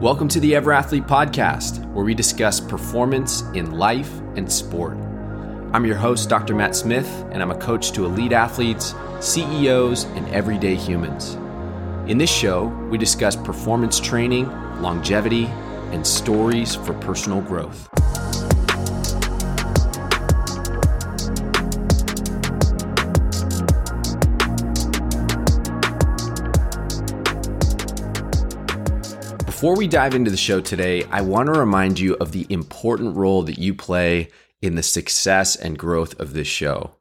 Welcome to the EverAthlete Podcast, where we discuss performance in life and sport. I'm your host, Dr. Matt Smith, and I'm a coach to elite athletes, CEOs, and everyday humans. In this show, we discuss performance training, longevity, and stories for personal growth. Before we dive into the show today, I want to remind you of the important role that you play in the success and growth of this show.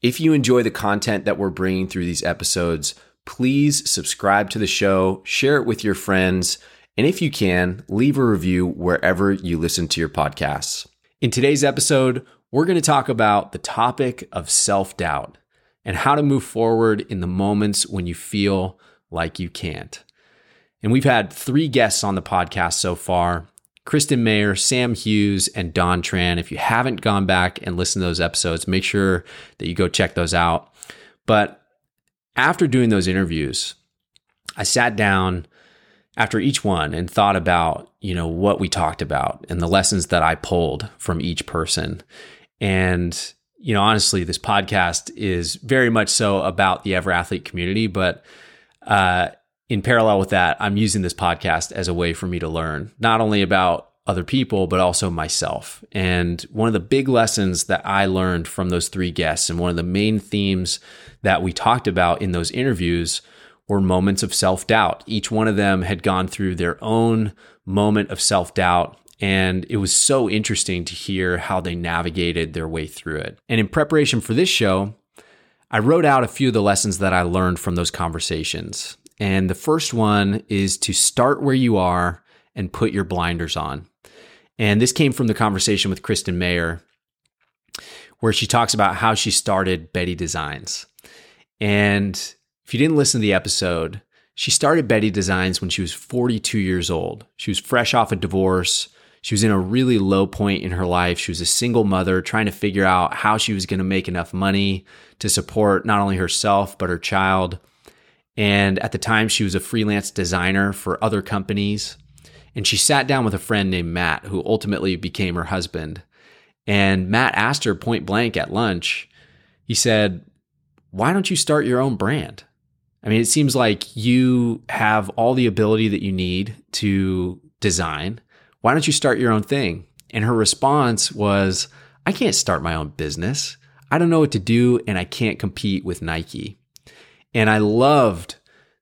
If you enjoy the content that we're bringing through these episodes, please subscribe to the show, share it with your friends, and if you can, leave a review wherever you listen to your podcasts. In today's episode, we're going to talk about the topic of self doubt and how to move forward in the moments when you feel like you can't. And we've had three guests on the podcast so far Kristen Mayer, Sam Hughes, and Don Tran. If you haven't gone back and listened to those episodes, make sure that you go check those out. But after doing those interviews, I sat down after each one and thought about, you know, what we talked about and the lessons that I pulled from each person. And, you know, honestly, this podcast is very much so about the EverAthlete community, but uh, in parallel with that, I'm using this podcast as a way for me to learn not only about other people, but also myself. And one of the big lessons that I learned from those three guests, and one of the main themes that we talked about in those interviews, were moments of self doubt. Each one of them had gone through their own moment of self doubt. And it was so interesting to hear how they navigated their way through it. And in preparation for this show, I wrote out a few of the lessons that I learned from those conversations. And the first one is to start where you are and put your blinders on. And this came from the conversation with Kristen Mayer, where she talks about how she started Betty Designs. And if you didn't listen to the episode, she started Betty Designs when she was 42 years old. She was fresh off a divorce. She was in a really low point in her life. She was a single mother trying to figure out how she was going to make enough money to support not only herself, but her child. And at the time, she was a freelance designer for other companies. And she sat down with a friend named Matt, who ultimately became her husband. And Matt asked her point blank at lunch, he said, Why don't you start your own brand? I mean, it seems like you have all the ability that you need to design. Why don't you start your own thing? And her response was, I can't start my own business. I don't know what to do, and I can't compete with Nike. And I loved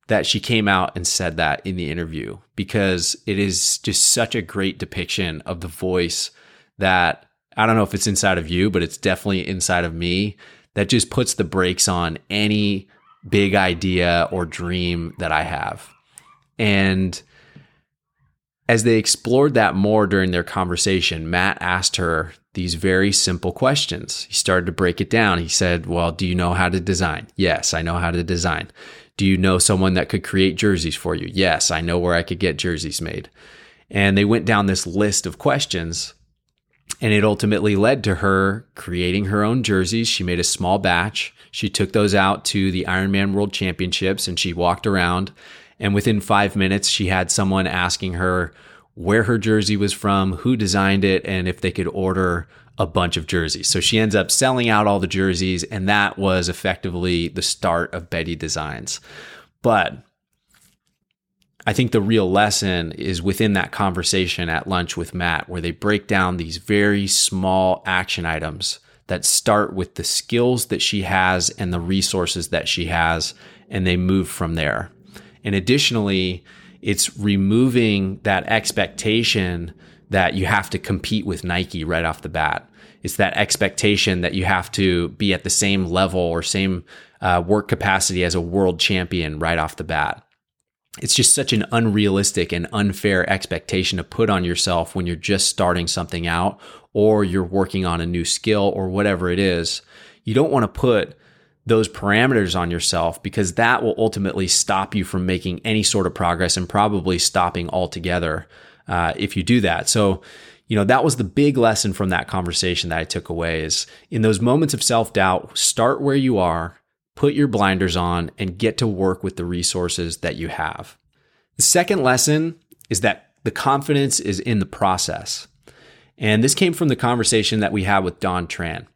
that she came out and said that in the interview because it is just such a great depiction of the voice that I don't know if it's inside of you, but it's definitely inside of me that just puts the brakes on any big idea or dream that I have. And as they explored that more during their conversation, Matt asked her these very simple questions. He started to break it down. He said, Well, do you know how to design? Yes, I know how to design. Do you know someone that could create jerseys for you? Yes, I know where I could get jerseys made. And they went down this list of questions, and it ultimately led to her creating her own jerseys. She made a small batch. She took those out to the Ironman World Championships and she walked around. And within five minutes, she had someone asking her, where her jersey was from, who designed it, and if they could order a bunch of jerseys. So she ends up selling out all the jerseys, and that was effectively the start of Betty Designs. But I think the real lesson is within that conversation at lunch with Matt, where they break down these very small action items that start with the skills that she has and the resources that she has, and they move from there. And additionally, it's removing that expectation that you have to compete with Nike right off the bat. It's that expectation that you have to be at the same level or same uh, work capacity as a world champion right off the bat. It's just such an unrealistic and unfair expectation to put on yourself when you're just starting something out or you're working on a new skill or whatever it is. You don't want to put those parameters on yourself because that will ultimately stop you from making any sort of progress and probably stopping altogether uh, if you do that. So, you know, that was the big lesson from that conversation that I took away is in those moments of self doubt, start where you are, put your blinders on, and get to work with the resources that you have. The second lesson is that the confidence is in the process. And this came from the conversation that we had with Don Tran.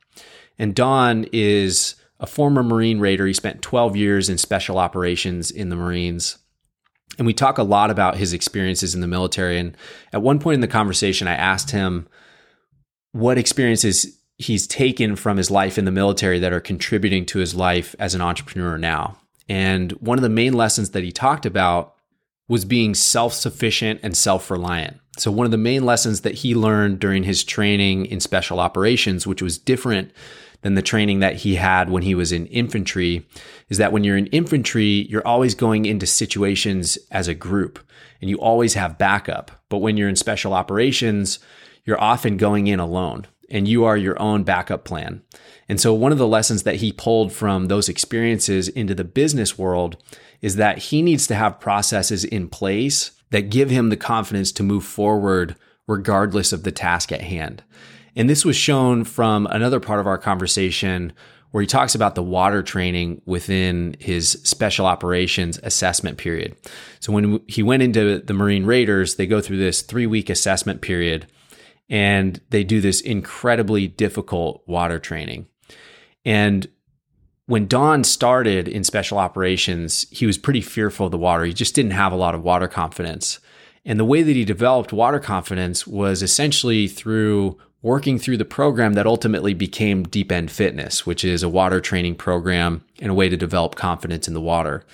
And Don is a former Marine Raider. He spent 12 years in special operations in the Marines. And we talk a lot about his experiences in the military. And at one point in the conversation, I asked him what experiences he's taken from his life in the military that are contributing to his life as an entrepreneur now. And one of the main lessons that he talked about was being self sufficient and self reliant. So, one of the main lessons that he learned during his training in special operations, which was different than the training that he had when he was in infantry, is that when you're in infantry, you're always going into situations as a group and you always have backup. But when you're in special operations, you're often going in alone and you are your own backup plan. And so, one of the lessons that he pulled from those experiences into the business world is that he needs to have processes in place that give him the confidence to move forward regardless of the task at hand. And this was shown from another part of our conversation where he talks about the water training within his special operations assessment period. So when he went into the Marine Raiders, they go through this three week assessment period and they do this incredibly difficult water training. And when Don started in special operations, he was pretty fearful of the water. He just didn't have a lot of water confidence. And the way that he developed water confidence was essentially through working through the program that ultimately became Deep End Fitness, which is a water training program and a way to develop confidence in the water.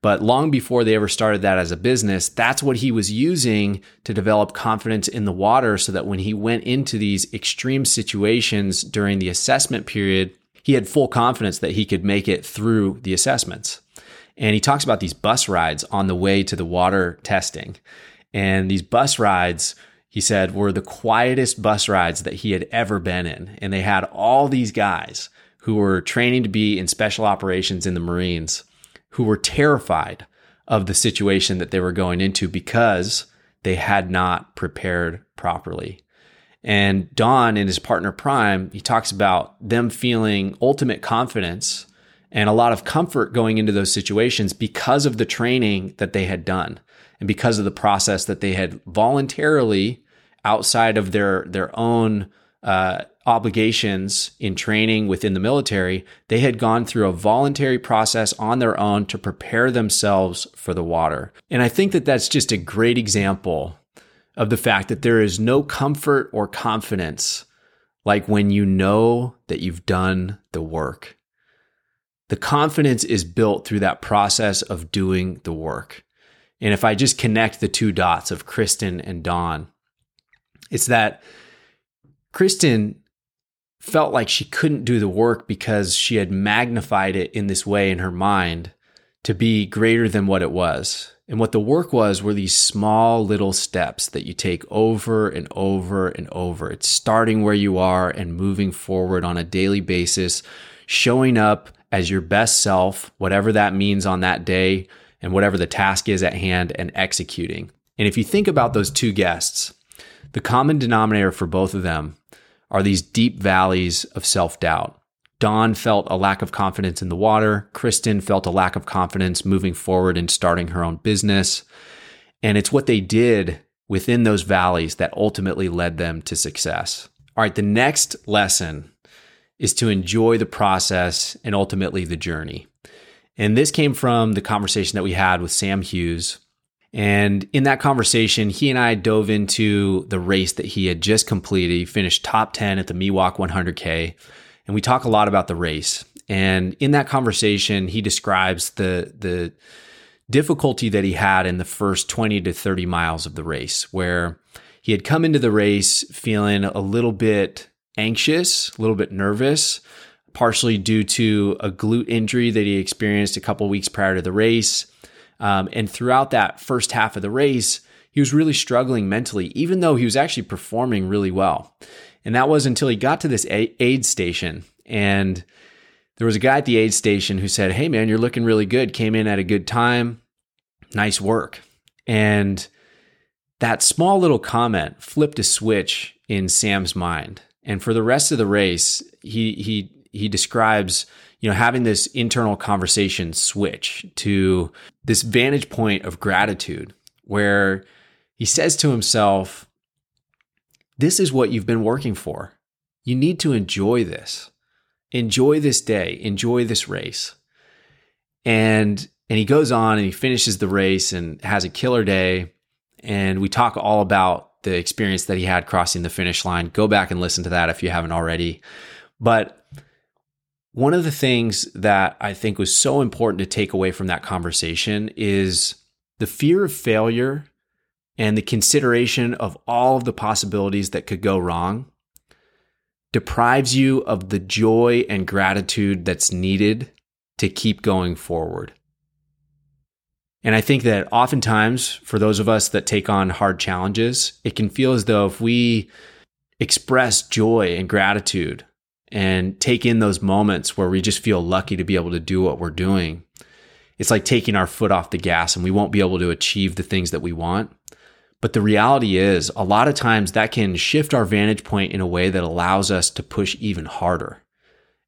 But long before they ever started that as a business, that's what he was using to develop confidence in the water so that when he went into these extreme situations during the assessment period, he had full confidence that he could make it through the assessments. And he talks about these bus rides on the way to the water testing. And these bus rides, he said, were the quietest bus rides that he had ever been in. And they had all these guys who were training to be in special operations in the Marines who were terrified of the situation that they were going into because they had not prepared properly. And Don and his partner Prime, he talks about them feeling ultimate confidence and a lot of comfort going into those situations because of the training that they had done and because of the process that they had voluntarily outside of their their own uh, obligations in training within the military, they had gone through a voluntary process on their own to prepare themselves for the water. And I think that that's just a great example of the fact that there is no comfort or confidence like when you know that you've done the work. The confidence is built through that process of doing the work. And if I just connect the two dots of Kristen and Don, it's that Kristen felt like she couldn't do the work because she had magnified it in this way in her mind to be greater than what it was. And what the work was were these small little steps that you take over and over and over. It's starting where you are and moving forward on a daily basis, showing up as your best self, whatever that means on that day and whatever the task is at hand, and executing. And if you think about those two guests, the common denominator for both of them are these deep valleys of self doubt. Don felt a lack of confidence in the water. Kristen felt a lack of confidence moving forward and starting her own business. And it's what they did within those valleys that ultimately led them to success. All right, the next lesson is to enjoy the process and ultimately the journey. And this came from the conversation that we had with Sam Hughes. And in that conversation, he and I dove into the race that he had just completed. He finished top 10 at the Miwok 100K and we talk a lot about the race. And in that conversation, he describes the the difficulty that he had in the first 20 to 30 miles of the race, where he had come into the race feeling a little bit anxious, a little bit nervous, partially due to a glute injury that he experienced a couple weeks prior to the race. Um, and throughout that first half of the race, he was really struggling mentally, even though he was actually performing really well. And that was until he got to this aid station. And there was a guy at the aid station who said, Hey, man, you're looking really good. Came in at a good time. Nice work. And that small little comment flipped a switch in Sam's mind. And for the rest of the race, he, he, he describes, you know, having this internal conversation switch to this vantage point of gratitude where he says to himself, This is what you've been working for. You need to enjoy this. Enjoy this day. Enjoy this race. And and he goes on and he finishes the race and has a killer day. And we talk all about the experience that he had crossing the finish line. Go back and listen to that if you haven't already. But one of the things that I think was so important to take away from that conversation is the fear of failure and the consideration of all of the possibilities that could go wrong deprives you of the joy and gratitude that's needed to keep going forward. And I think that oftentimes, for those of us that take on hard challenges, it can feel as though if we express joy and gratitude and take in those moments where we just feel lucky to be able to do what we're doing, it's like taking our foot off the gas and we won't be able to achieve the things that we want. But the reality is, a lot of times that can shift our vantage point in a way that allows us to push even harder.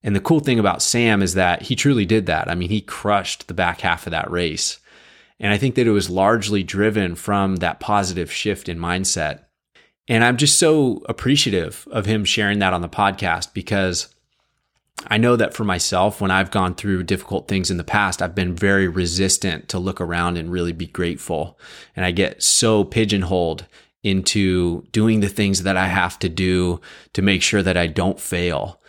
And the cool thing about Sam is that he truly did that. I mean, he crushed the back half of that race. And I think that it was largely driven from that positive shift in mindset. And I'm just so appreciative of him sharing that on the podcast because I know that for myself, when I've gone through difficult things in the past, I've been very resistant to look around and really be grateful. And I get so pigeonholed into doing the things that I have to do to make sure that I don't fail.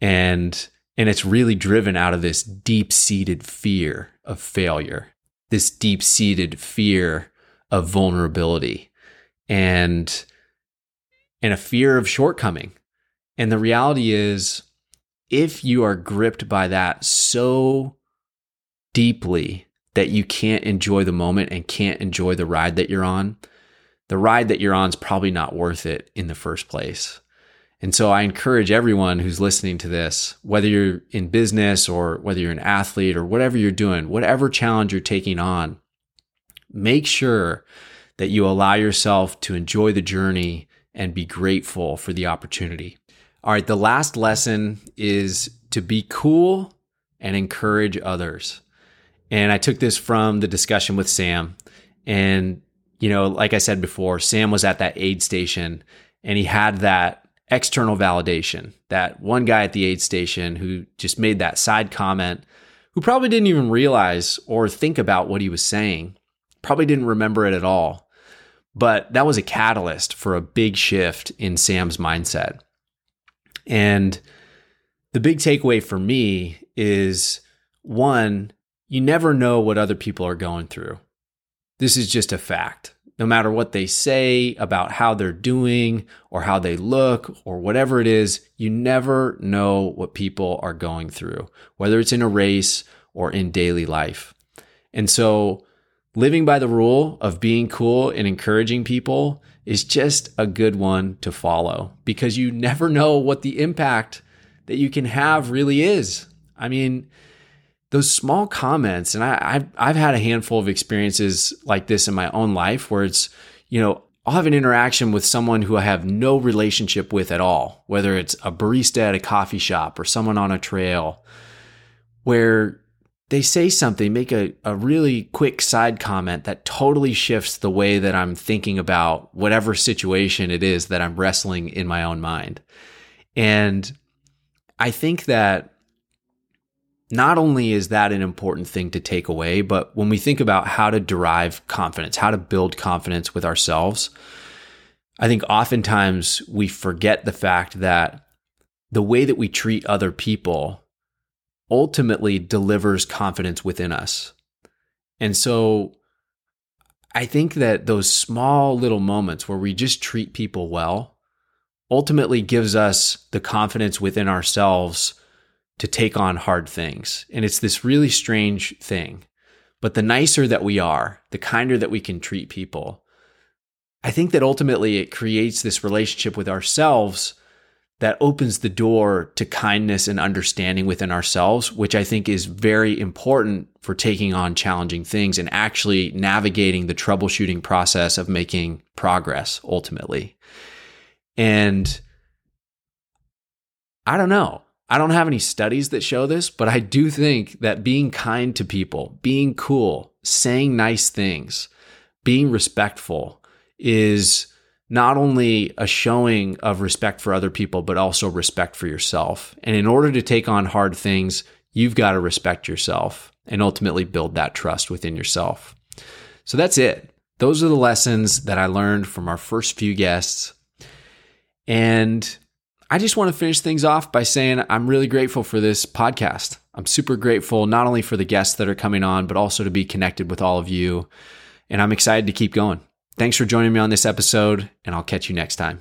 And and it's really driven out of this deep-seated fear of failure, this deep-seated fear of vulnerability and and a fear of shortcoming. And the reality is if you are gripped by that so deeply that you can't enjoy the moment and can't enjoy the ride that you're on, the ride that you're on is probably not worth it in the first place. And so I encourage everyone who's listening to this, whether you're in business or whether you're an athlete or whatever you're doing, whatever challenge you're taking on, make sure that you allow yourself to enjoy the journey and be grateful for the opportunity. All right, the last lesson is to be cool and encourage others. And I took this from the discussion with Sam. And, you know, like I said before, Sam was at that aid station and he had that external validation, that one guy at the aid station who just made that side comment, who probably didn't even realize or think about what he was saying, probably didn't remember it at all. But that was a catalyst for a big shift in Sam's mindset. And the big takeaway for me is one, you never know what other people are going through. This is just a fact. No matter what they say about how they're doing or how they look or whatever it is, you never know what people are going through, whether it's in a race or in daily life. And so, living by the rule of being cool and encouraging people is just a good one to follow because you never know what the impact that you can have really is. I mean, those small comments, and I, have I've had a handful of experiences like this in my own life where it's, you know, I'll have an interaction with someone who I have no relationship with at all, whether it's a barista at a coffee shop or someone on a trail, where they say something, make a, a really quick side comment that totally shifts the way that I'm thinking about whatever situation it is that I'm wrestling in my own mind. And I think that not only is that an important thing to take away, but when we think about how to derive confidence, how to build confidence with ourselves, I think oftentimes we forget the fact that the way that we treat other people ultimately delivers confidence within us. And so I think that those small little moments where we just treat people well ultimately gives us the confidence within ourselves to take on hard things. And it's this really strange thing. But the nicer that we are, the kinder that we can treat people, I think that ultimately it creates this relationship with ourselves that opens the door to kindness and understanding within ourselves, which I think is very important for taking on challenging things and actually navigating the troubleshooting process of making progress ultimately. And I don't know. I don't have any studies that show this, but I do think that being kind to people, being cool, saying nice things, being respectful is not only a showing of respect for other people, but also respect for yourself. And in order to take on hard things, you've got to respect yourself and ultimately build that trust within yourself. So that's it. Those are the lessons that I learned from our first few guests. And I just want to finish things off by saying I'm really grateful for this podcast. I'm super grateful not only for the guests that are coming on, but also to be connected with all of you. And I'm excited to keep going. Thanks for joining me on this episode, and I'll catch you next time.